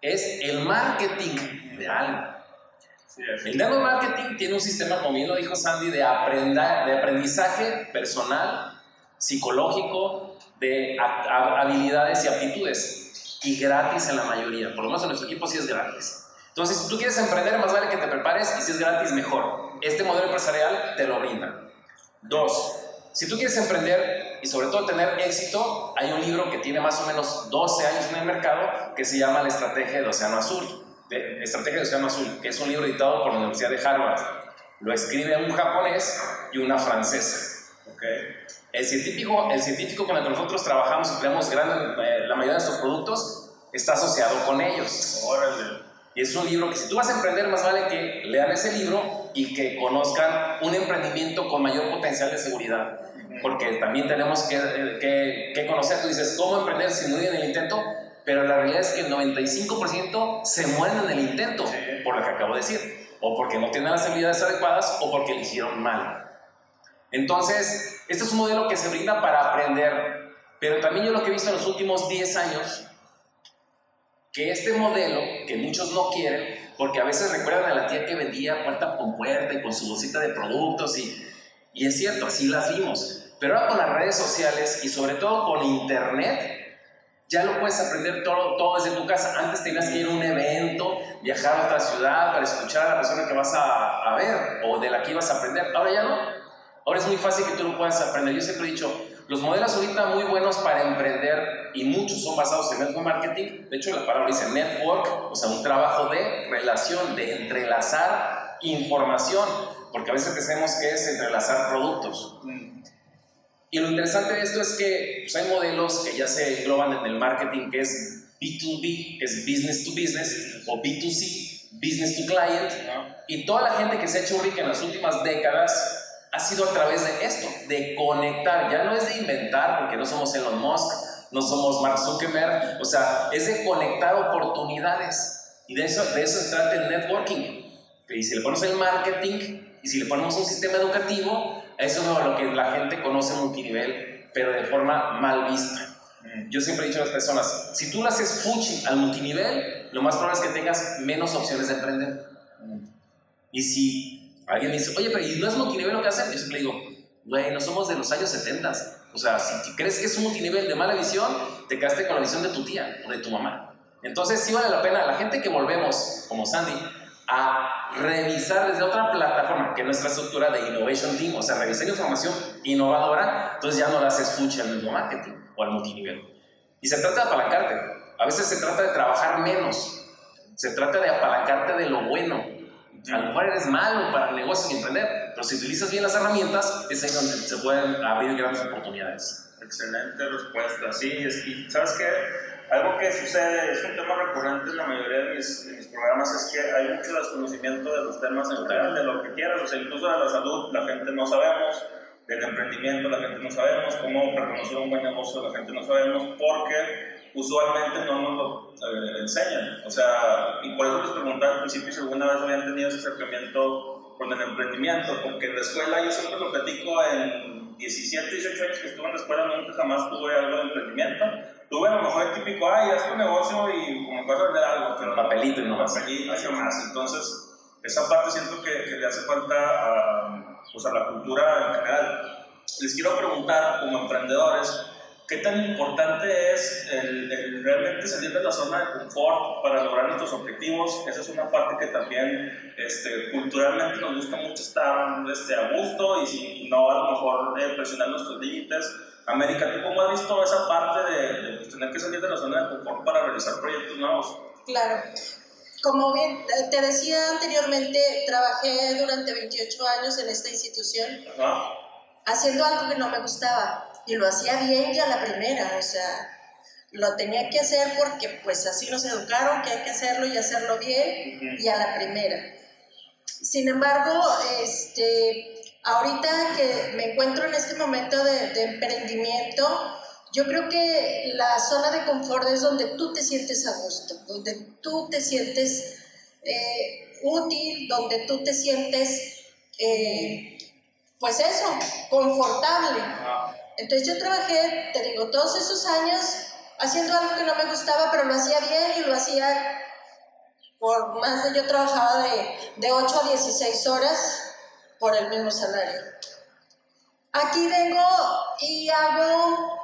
A: es el marketing de algo. El network marketing tiene un sistema, como bien lo dijo Sandy, de, aprenda, de aprendizaje personal, psicológico, de habilidades y aptitudes. Y gratis en la mayoría. Por lo menos en nuestro equipo sí es gratis. Entonces, si tú quieres emprender, más vale que te prepares y si es gratis, mejor. Este modelo empresarial te lo brinda. Dos, si tú quieres emprender y sobre todo tener éxito, hay un libro que tiene más o menos 12 años en el mercado que se llama La Estrategia del Océano Azul de Estrategia de Océano Azul, que es un libro editado por la Universidad de Harvard. Lo escribe un japonés y una francesa. ¿okay? El, científico, el científico con el que nosotros trabajamos y creamos gran, eh, la mayoría de nuestros productos está asociado con ellos. Y es un libro que si tú vas a emprender, más vale que lean ese libro y que conozcan un emprendimiento con mayor potencial de seguridad. Porque también tenemos que, que, que conocer, tú dices, ¿cómo emprender sin morir en el intento? Pero la realidad es que el 95% se mueren en el intento, por lo que acabo de decir, o porque no tienen las habilidades adecuadas o porque eligieron mal. Entonces, este es un modelo que se brinda para aprender, pero también yo lo que he visto en los últimos 10 años, que este modelo, que muchos no quieren, porque a veces recuerdan a la tía que vendía puerta con puerta y con su bolsita de productos, y, y es cierto, así las vimos, pero ahora con las redes sociales y sobre todo con Internet, ya lo puedes aprender todo, todo desde tu casa. Antes tenías que ir a un evento, viajar a otra ciudad para escuchar a la persona que vas a, ver o de la que ibas a aprender. Ahora ya no. Ahora es muy fácil que tú lo puedas aprender. Yo siempre he dicho, los modelos ahorita muy buenos para emprender y muchos son basados en network marketing. De hecho, la palabra dice network, o sea, un trabajo de relación, de entrelazar información, porque a veces pensamos que es entrelazar productos. Y lo interesante de esto es que pues, hay modelos que ya se engloban en el marketing, que es B2B, que es business to business, o B2C, business to client. Y toda la gente que se ha hecho rica en las últimas décadas ha sido a través de esto, de conectar. Ya no es de inventar, porque no somos Elon Musk, no somos Mark Zuckerberg, o sea, es de conectar oportunidades. Y de eso, de eso se trata el networking. Y si le ponemos el marketing y si le ponemos un sistema educativo, eso es lo que la gente conoce multinivel, pero de forma mal vista. Mm. Yo siempre he dicho a las personas, si tú lo haces fuchi al multinivel, lo más probable es que tengas menos opciones de emprender. Mm. Y si alguien dice, oye, pero ¿y no es multinivel lo que hacen? Yo siempre digo, güey, no somos de los años 70. O sea, si crees que es un multinivel de mala visión, te quedaste con la visión de tu tía o de tu mamá. Entonces sí vale la pena, la gente que volvemos, como Sandy, a revisar desde otra plataforma que nuestra estructura de Innovation Team, o sea, revisar información innovadora, entonces ya no la haces fuchi al mismo marketing o al multinivel. Y se trata de apalancarte. A veces se trata de trabajar menos. Se trata de apalancarte de lo bueno. A lo mejor eres malo para el negocio y emprender, pero si utilizas bien las herramientas, es ahí donde se pueden abrir grandes oportunidades.
E: Excelente respuesta. Sí, es, y sabes qué, algo que sucede, es un tema recurrente en la mayoría de mis, mis, programas, es que hay mucho desconocimiento de los temas en general, de lo que quieras, o sea, incluso de la salud, la gente no sabemos, del emprendimiento, la gente no sabemos, cómo reconocer un buen negocio, la gente no sabemos, porque usualmente no nos lo eh, enseñan. O sea, y por eso les preguntaba al principio si alguna vez habían tenido ese acercamiento con el emprendimiento, porque en la escuela yo siempre lo platico en 17, 18 años que estuve en la escuela, nunca jamás tuve algo de emprendimiento tuve a lo mejor el típico, ay, haz tu negocio y como vas a vender algo.
A: Pero papelito y no
E: más. Papelito y más. Entonces, esa parte siento que, que le hace falta a, pues a la cultura en general. Les quiero preguntar, como emprendedores, ¿qué tan importante es el, el, realmente salir de la zona de confort para lograr nuestros objetivos? Esa es una parte que también este, culturalmente nos gusta mucho estar este, a gusto y, y no a lo mejor eh, presionar nuestros límites América, ¿tú cómo has visto esa parte de, pues, tener que salir de la zona de confort para realizar proyectos nuevos?
D: Claro. Como bien te decía anteriormente, trabajé durante 28 años en esta institución haciendo algo que no me gustaba y lo hacía bien y a la primera, o sea, lo tenía que hacer porque pues así nos educaron que hay que hacerlo y hacerlo bien y a la primera. Sin embargo, este, ahorita que me encuentro en este momento de, emprendimiento, yo creo que la zona de confort es donde tú te sientes a gusto, donde tú te sientes eh, útil, donde tú te sientes, eh, pues eso, confortable. Entonces yo trabajé, te digo, todos esos años haciendo algo que no me gustaba, pero lo hacía bien y lo hacía por más de, yo trabajaba de, de 8 a 16 horas por el mismo salario. Aquí vengo y hago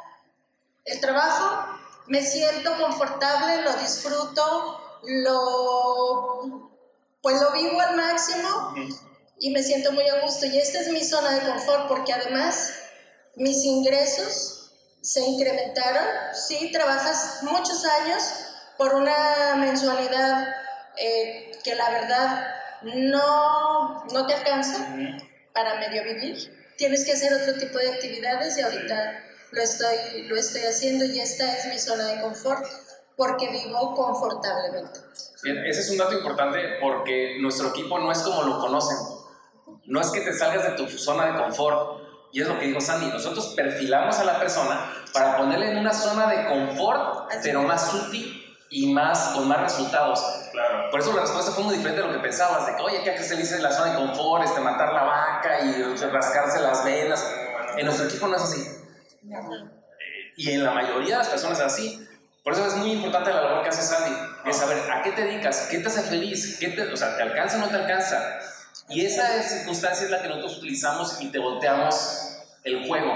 D: el trabajo, me siento confortable, lo disfruto, lo, pues lo vivo al máximo y me siento muy a gusto. Y esta es mi zona de confort porque además mis ingresos se incrementaron. Sí, trabajas muchos años por una mensualidad eh, que la verdad no, no te alcanza para medio vivir. Tienes que hacer otro tipo de actividades y ahorita lo estoy, lo estoy haciendo y esta es mi zona de confort porque vivo confortablemente.
A: ese es un dato importante porque nuestro equipo no es como lo conocen. No es que te salgas de tu zona de confort. Y es lo que dijo Sandy, nosotros perfilamos a la persona para ponerle en una zona de confort, pero más útil y más, con más resultados.
E: Claro.
A: Por eso la respuesta fue muy diferente de lo que pensabas, de que, oye, que se dice en la zona de confort, este, matar la vaca y rascarse las venas. En nuestro equipo no es así. Y en la mayoría de las personas es así. Por eso es muy importante la labor que hace Sandy, es saber a qué te dedicas, qué te hace feliz, qué te, o sea, te alcanza o no te alcanza. Y esa circunstancia es la que nosotros utilizamos y te volteamos el juego.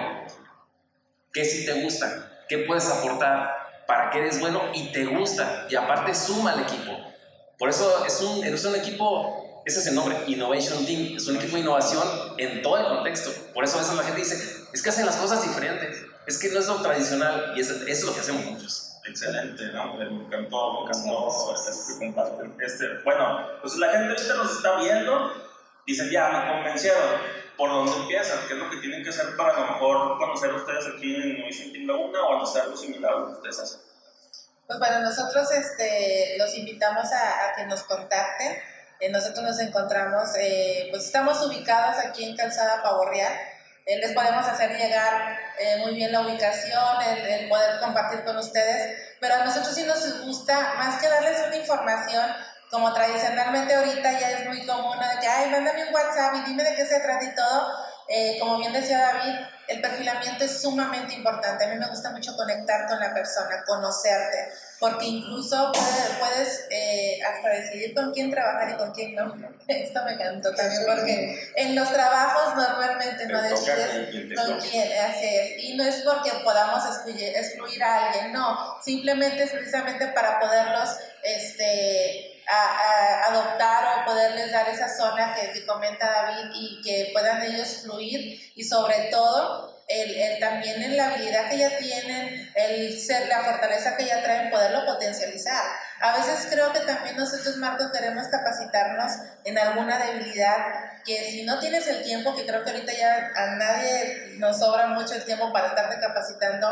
A: ¿Qué si te gusta? ¿Qué puedes aportar? Para que eres bueno y te gusta. Y aparte suma al equipo. Por eso es un, es un equipo, ese es el nombre, Innovation Team, es un equipo de innovación en todo el contexto. Por eso a veces la gente dice, es que hacen las cosas diferentes, es que no es lo tradicional y eso, es lo que hacemos muchos.
E: Excelente, me encantó, me encantó este, este, bueno, pues la gente ahorita nos está viendo, dicen, ya, me convencieron por dónde empiezan, qué es lo que tienen que hacer para a lo mejor conocer ustedes aquí en Innovation Team Laguna o hacer algo similar a lo que ustedes hacen.
C: Pues bueno, nosotros este, los invitamos a, que nos contacten. Eh, nosotros nos encontramos, eh, pues estamos ubicados aquí en Calzada Pavo eh, les podemos hacer llegar eh, muy bien la ubicación, el, el, poder compartir con ustedes, pero a nosotros sí nos gusta, más que darles una información, como tradicionalmente ahorita ya es muy común, de que, ay, mándame un WhatsApp y dime de qué se trata y todo, eh, como bien decía David, el perfilamiento es sumamente importante. A mí me gusta mucho conectar con la persona, conocerte, porque incluso puedes, eh, hasta decidir con quién trabajar y con quién no. Esto me encantó también, porque en los trabajos normalmente no decides con quién, así es. Y no es porque podamos excluir, excluir a alguien, no, simplemente es precisamente para poderlos este, a, adoptar o poderles dar esa zona que, que, comenta David y que puedan ellos fluir y sobre todo el, el, también en la habilidad que ya tienen, el ser, la fortaleza que ya traen, poderlo potencializar. A veces creo que también nosotros, Marco, queremos capacitarnos en alguna debilidad que si no tienes el tiempo, que creo que ahorita ya a nadie nos sobra mucho el tiempo para estarte capacitando,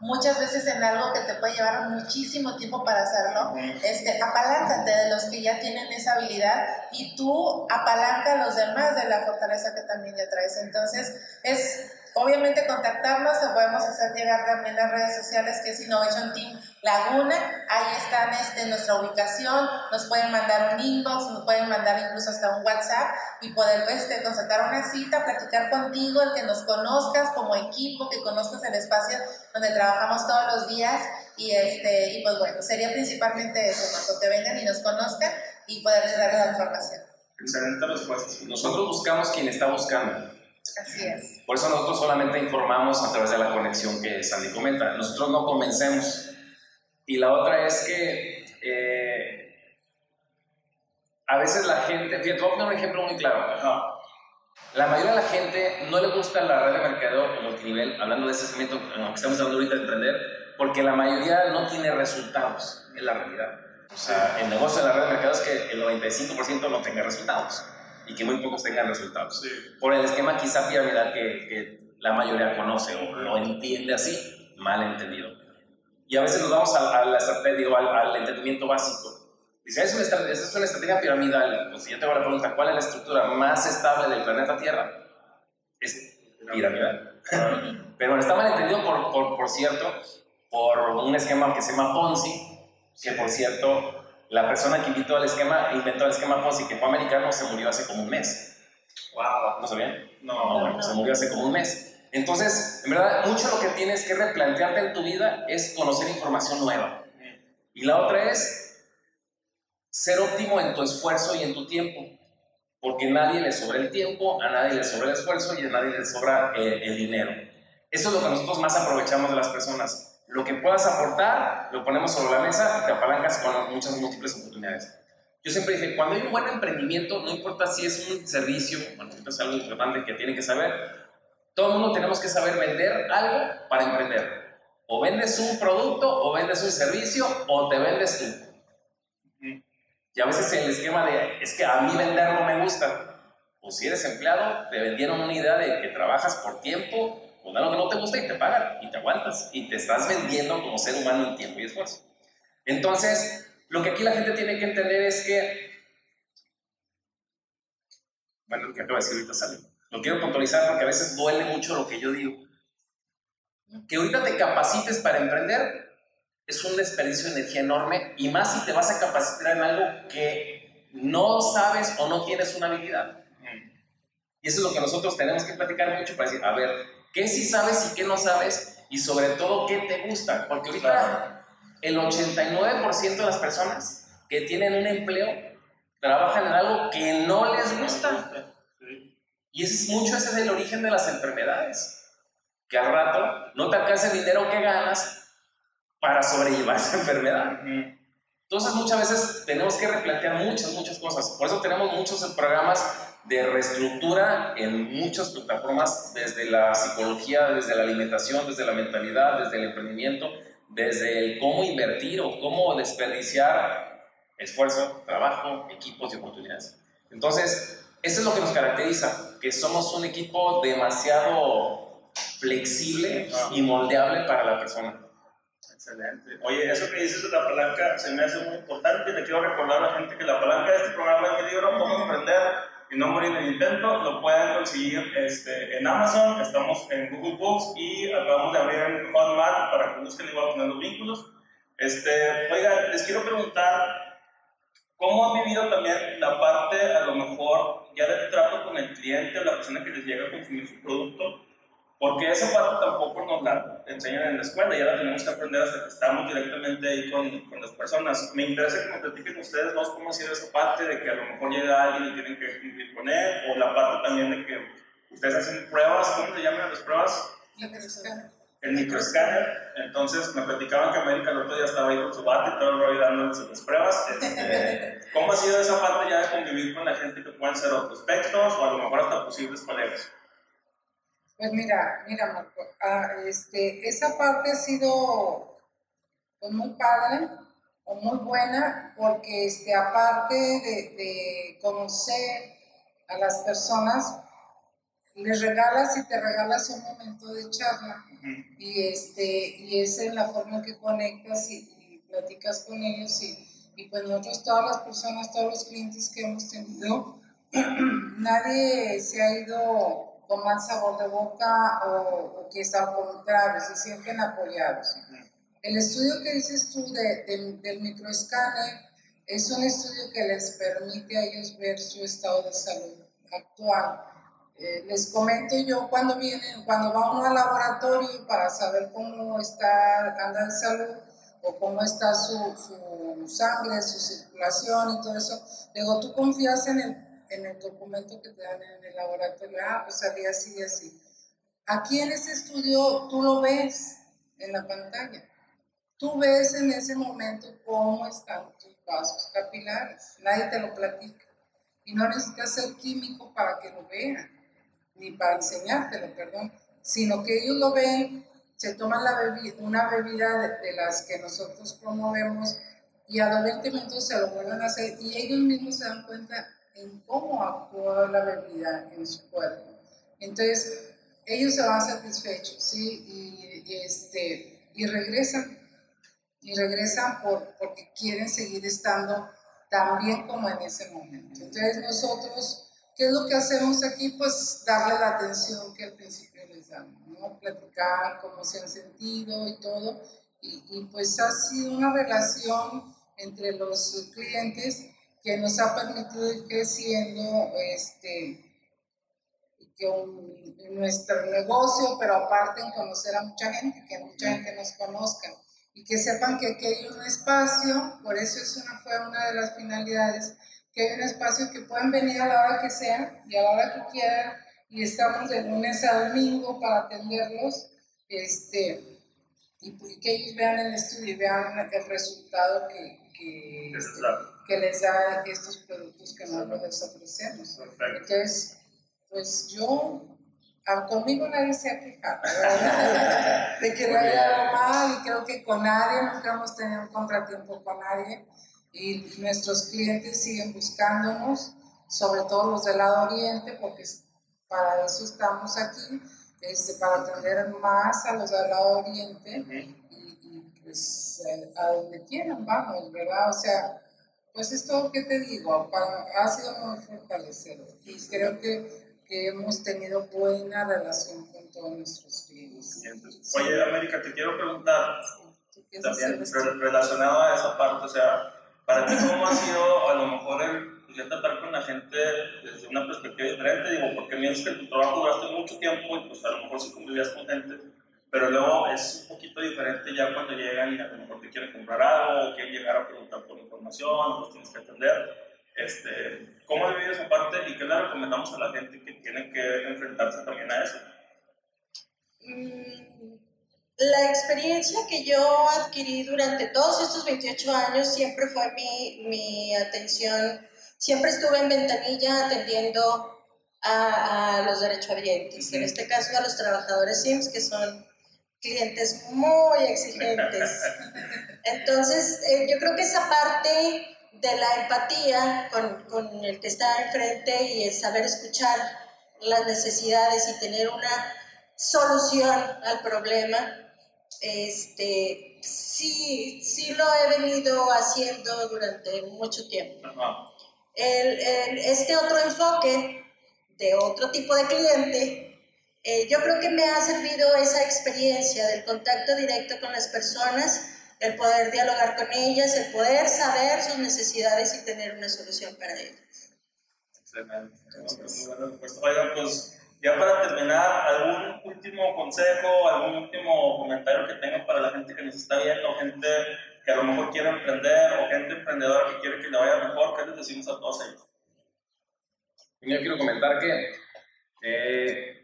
C: muchas veces en algo que te puede llevar muchísimo tiempo para hacerlo, este, apaláncate de los que ya tienen esa habilidad y tú apalanca a los demás de la fortaleza que también ya traes. Entonces, es obviamente contactarnos, te podemos hacer llegar también las redes sociales que es Innovation Team Laguna, ahí está este, nuestra ubicación, nos pueden mandar un inbox, nos pueden mandar incluso hasta un WhatsApp y poder este, concertar una cita, platicar contigo, el que nos conozcas como equipo, que conozcas el espacio donde trabajamos todos los días y, este, y pues bueno, sería principalmente eso, cuando que vengan y nos conozcan y poderles dar esa información.
E: Excelente respuesta.
A: Nosotros buscamos quien está buscando.
C: Así es.
A: Por eso nosotros solamente informamos a través de la conexión que Sandy comenta. Nosotros no convencemos. Y la otra es que eh, a veces la gente, fíjate, voy a poner un ejemplo muy claro. La mayoría de la gente no le gusta la red de mercadeo multinivel, hablando de ese segmento, que estamos hablando ahorita de emprender, porque la mayoría no tiene resultados, en la realidad. O sea, el negocio de la red de mercadeo es que el 95% no tenga resultados y que muy pocos tengan resultados. Por el esquema quizá piramidal que, que la mayoría conoce o lo entiende así, mal entendido. Y a veces nos vamos a, la estrategia, al, al, entendimiento básico. Dice, es una, estrategia, es una estrategia piramidal. Pues si yo te hago la pregunta, ¿cuál es la estructura más estable del planeta Tierra? Es piramidal. Pero está mal entendido, por, por, por cierto, por un esquema que se llama Ponzi, que por cierto, la persona que invitó el esquema, inventó el esquema Ponzi, que fue americano, se murió hace como un mes.
E: Wow.
A: ¿No sabían?
E: No,
A: no, bueno, se murió hace como un mes. Entonces, en verdad, mucho lo que tienes que replantearte en tu vida es conocer información nueva. Y la otra es ser óptimo en tu esfuerzo y en tu tiempo. Porque a nadie le sobra el tiempo, a nadie le sobra el esfuerzo y a nadie le sobra el, el dinero. Eso es lo que nosotros más aprovechamos de las personas. Lo que puedas aportar, lo ponemos sobre la mesa y te apalancas con muchas múltiples oportunidades. Yo siempre dije, cuando hay un buen emprendimiento, no importa si es un servicio, bueno, esto es algo importante que tiene que saber, todo el mundo tenemos que saber vender algo para emprender. O vendes un producto, o vendes un servicio, o te vendes tú. Y a veces el esquema de, es que a mí vender no me gusta. O si eres empleado, te vendieron una idea de que trabajas por tiempo, o algo que no te gusta y te pagan, y te aguantas, y te estás vendiendo como ser humano en tiempo y esfuerzo. Entonces, lo que aquí la gente tiene que entender es que, bueno, lo que acabo de decir ahorita sale lo quiero puntualizar porque a veces duele mucho lo que yo digo. Que ahorita te capacites para emprender es un desperdicio de energía enorme y más si te vas a capacitar en algo que no sabes o no tienes una habilidad. Y eso es lo que nosotros tenemos que platicar mucho para decir, a ver, ¿qué sí sabes y qué no sabes? Y sobre todo, ¿qué te gusta? Porque ahorita el 89% de las personas que tienen un empleo trabajan en algo que no les gusta. Y ese es mucho ese es el origen de las enfermedades. Que al rato no te alcanza el dinero que ganas para sobrellevar esa enfermedad. Entonces muchas veces tenemos que replantear muchas, muchas cosas. Por eso tenemos muchos programas de reestructura en muchas plataformas, desde la psicología, desde la alimentación, desde la mentalidad, desde el emprendimiento, desde el cómo invertir o cómo desperdiciar esfuerzo, trabajo, equipos y oportunidades. Entonces, eso es lo que nos caracteriza, que somos un equipo demasiado flexible y moldeable para la persona.
E: Excelente. Oye, eso que dices de la palanca se me hace muy importante. Le quiero recordar a la gente que la palanca de este programa es el libro Cómo Emprender y no morir en el intento, lo pueden conseguir este, en Amazon, estamos en Google Books y acabamos de abrir en Hotmart para que busquen igual poner los vínculos. Este, oigan, les quiero preguntar, ¿cómo han vivido también la parte, a lo mejor, ya del trato con el cliente, la persona que les llega a consumir su producto? Porque esa parte tampoco nos la enseñan en la escuela, ya la tenemos que aprender hasta que estamos directamente ahí con, con las personas. Me interesa que me platiquen ustedes dos cómo ha sido esa parte de que a lo mejor llega alguien y tienen que cumplir con él, o la parte también de que ustedes hacen pruebas, ¿cómo se llaman las pruebas?
B: Microescáner.
E: El microescáner. Entonces me platicaban que América el otro día estaba ahí con su bate y todo el rollo dándoles las pruebas. Este, ¿Cómo ha sido esa parte ya de convivir con la gente que pueden ser otros prospectos o a lo mejor hasta posibles colegas?
B: Pues mira, mira Marco, ah, este, esa parte ha sido pues, muy padre o muy buena porque este, aparte de, de conocer a las personas, les regalas y te regalas un momento de charla. Y, este, y es en la forma que conectas y, y platicas con ellos y, y, pues nosotros todas las personas, todos los clientes que hemos tenido, nadie se ha ido con mal sabor de boca o, o que está al contrario, se sienten apoyados. El estudio que dices tú de, de, del microescáner es un estudio que les permite a ellos ver su estado de salud actual. Eh, les comento yo cuando vienen, cuando va uno al laboratorio para saber cómo está, anda de salud o cómo está su, su sangre, su circulación y todo eso, digo, tú confías en el en el documento que te dan en el laboratorio, ah, pues había así y así. Aquí en este estudio tú lo ves en la pantalla. Tú ves en ese momento cómo están tus vasos capilares. Nadie te lo platica. Y no necesitas ser químico para que lo vean, ni para enseñártelo, perdón, sino que ellos lo ven, se toman la bebida, una bebida de, de las que nosotros promovemos y a los 20 minutos se lo vuelven a hacer y ellos mismos se dan cuenta en cómo actuó la bebida en su cuerpo. Entonces, ellos se van satisfechos, ¿sí? Y, este, y regresan, y regresan por, porque quieren seguir estando tan bien como en ese momento. Entonces, nosotros, ¿qué es lo que hacemos aquí? Pues darle la atención que al principio les damos, ¿no? Platicar cómo se han sentido y todo. Y pues ha sido una relación entre los clientes que nos ha permitido ir creciendo este, que un, nuestro negocio, pero aparte en conocer a mucha gente, que mucha gente nos conozca. Y que sepan que aquí hay un espacio, por eso es una, fue una de las finalidades, que hay un espacio que pueden venir a la hora que sea y a la hora que quieran y estamos de lunes a domingo para atenderlos este, y, que ellos vean el estudio y vean el resultado que, que, este, que les da estos productos que nosotros les ofrecemos. Entonces, pues yo, conmigo nadie se ha quejado de que le haya dado mal y creo que con nadie, nunca hemos tenido un contratiempo con nadie. Y nuestros clientes siguen buscándonos, sobre todo los del lado oriente, porque para eso estamos aquí, este, para atender más a los del lado oriente y, pues eh, a donde quieran vamos, ¿verdad? O sea, pues es todo que te digo, para, ha sido muy fortalecedor y creo que, que, hemos tenido buena relación con todos nuestros clientes.
E: Oye, América, te quiero preguntar, también relacionado a esa parte, o sea, para ti cómo ha sido a lo mejor el ya tratar con la gente desde una perspectiva diferente, digo, porque mientras que tu trabajo duraste mucho tiempo y pues a lo mejor sí convivías con gente, pero luego es un poquito diferente ya cuando llegan y a lo mejor te quieren comprar algo o quieren llegar a preguntar por información, pues tienes que atender. Este, ¿Cómo ha vivido esa parte y qué le recomendamos a la gente que tiene que enfrentarse también a eso?
D: Mm, la experiencia que yo adquirí durante todos estos 28 años siempre fue mi, mi atención, siempre estuve en ventanilla atendiendo a, a los derechohabientes, en este caso a los trabajadores SIMS, que son clientes muy exigentes. Entonces, eh, yo creo que esa parte de la empatía con, con, el que está enfrente y el saber escuchar las necesidades y tener una solución al problema, este, sí, sí lo he venido haciendo durante mucho tiempo. este otro enfoque de otro tipo de cliente, eh, yo creo que me ha servido esa experiencia del contacto directo con las personas, el poder dialogar con ellas, el poder saber sus necesidades y tener una solución para ellas.
E: Excelente. bueno, pues, oigan, pues ya para terminar, ¿algún último consejo, algún último comentario que tengan para la gente que nos está viendo, gente que a lo mejor quiere emprender o gente emprendedora que quiere que le vaya mejor? ¿Qué les decimos a todos ellos?
A: Yo quiero comentar que eh,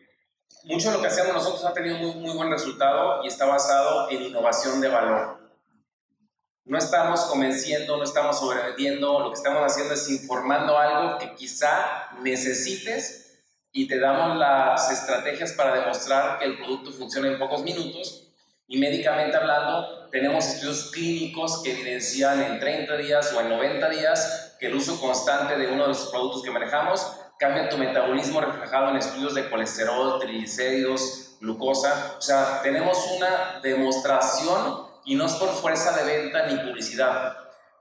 A: mucho de lo que hacemos nosotros ha tenido muy, muy buen resultado y está basado en innovación de valor. No estamos convenciendo, no estamos sobrevendiendo, lo que estamos haciendo es informando algo que quizá necesites y te damos las estrategias para demostrar que el producto funciona en pocos minutos. Y médicamente hablando, tenemos estudios clínicos que evidencian en 30 días o en 90 días que el uso constante de uno de los productos que manejamos cambia tu metabolismo reflejado en estudios de colesterol, triglicéridos, glucosa. O sea, tenemos una demostración y no es por fuerza de venta ni publicidad,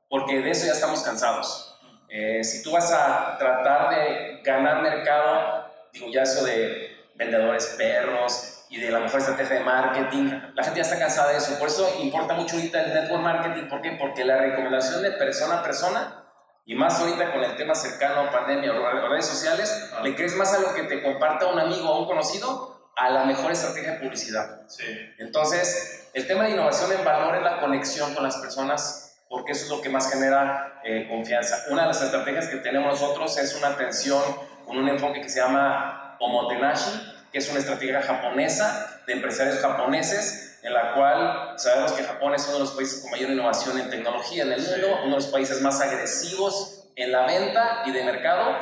A: porque de eso ya estamos cansados. Eh, si tú vas a tratar de ganar mercado digo, ya eso de vendedores perros y de la mejor estrategia de marketing, la gente ya está cansada de eso. Por eso importa mucho ahorita el network marketing. ¿Por qué? Porque la recomendación de persona a persona, y más ahorita con el tema cercano a pandemia o redes sociales, le crees más a lo que te comparta un amigo o un conocido a la mejor estrategia de publicidad.
E: Sí.
A: Entonces, el tema de innovación en valor es la conexión con las personas, porque eso es lo que más genera eh, confianza. Una de las estrategias que tenemos nosotros es una atención con un enfoque que se llama Omotenashi, que es una estrategia japonesa de empresarios japoneses, en la cual sabemos que Japón es uno de los países con mayor innovación en tecnología en el mundo, uno de los países más agresivos en la venta y de mercado,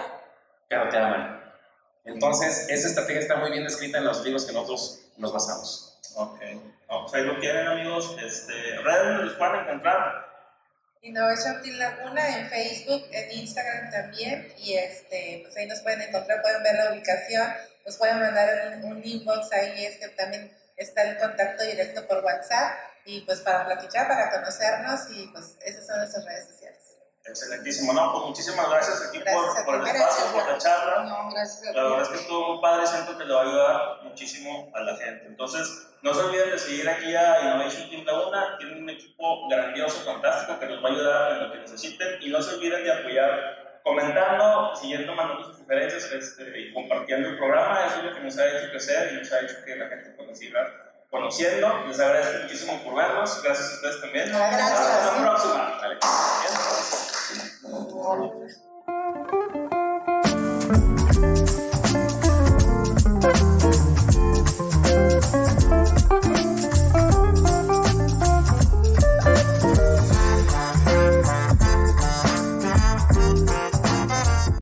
A: pero te aman. Entonces, esa estrategia está muy bien descrita en los libros que nosotros nos basamos.
E: Ok. pues ahí lo tienen, amigos. Este, ¿Redes donde los pueden encontrar?
C: Innovation Team Laguna en Facebook, en Instagram también, y este, pues ahí nos pueden encontrar, pueden ver la ubicación, nos pueden mandar un, inbox ahí, es que también está el contacto directo por WhatsApp, y pues para platicar, para conocernos, y pues esas son nuestras redes sociales.
E: Excelentísimo, no, pues muchísimas gracias aquí por, por, el espacio, por la charla.
C: No, gracias
E: la verdad es que estuvo muy padre, siento que le va a ayudar muchísimo a la gente. Entonces, no se olviden de seguir aquí a Innovation Team Laguna, tienen un equipo grandioso, fantástico, que nos va a ayudar en lo que necesiten. Y no se olviden de apoyar comentando, siguiendo, mandando sus sugerencias este, y compartiendo el programa. Eso es lo que nos ha hecho crecer y nos ha hecho que la gente nos siga conociendo. Les agradezco muchísimo por vernos. Gracias a ustedes también.
C: Gracias.
E: Hasta la próxima.